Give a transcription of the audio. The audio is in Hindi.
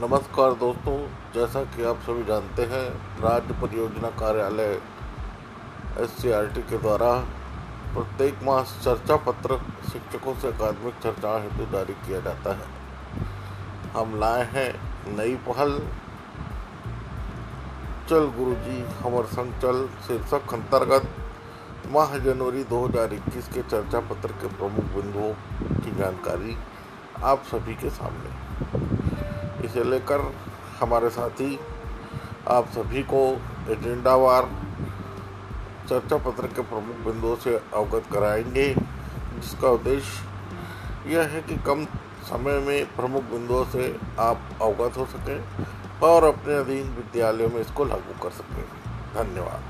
नमस्कार दोस्तों, जैसा कि आप सभी जानते हैं, राज्य परियोजना कार्यालय एससीआरटी के द्वारा प्रत्येक मास चर्चा पत्र शिक्षकों से अकादमिक चर्चा हेतु जारी किया जाता है। हम लाए हैं नई पहल। चल गुरुजी, हमर संग चल शीर्षक अंतर्गत। माह जनवरी 2021 के चर्चा पत्र के प्रमुख बिंदुओं की जानकारी आप सभी के सामने। इसे लेकर हमारे साथी, आप सभी को एजेंडावार चर्चा पत्र के प्रमुख बिंदुओं से अवगत कराएँगे, जिसका उद्देश्य यह है कि कम समय में प्रमुख बिंदुओं से आप अवगत हो सकें और अपने अधीन विद्यालयों में इसको लागू कर सकें। धन्यवाद।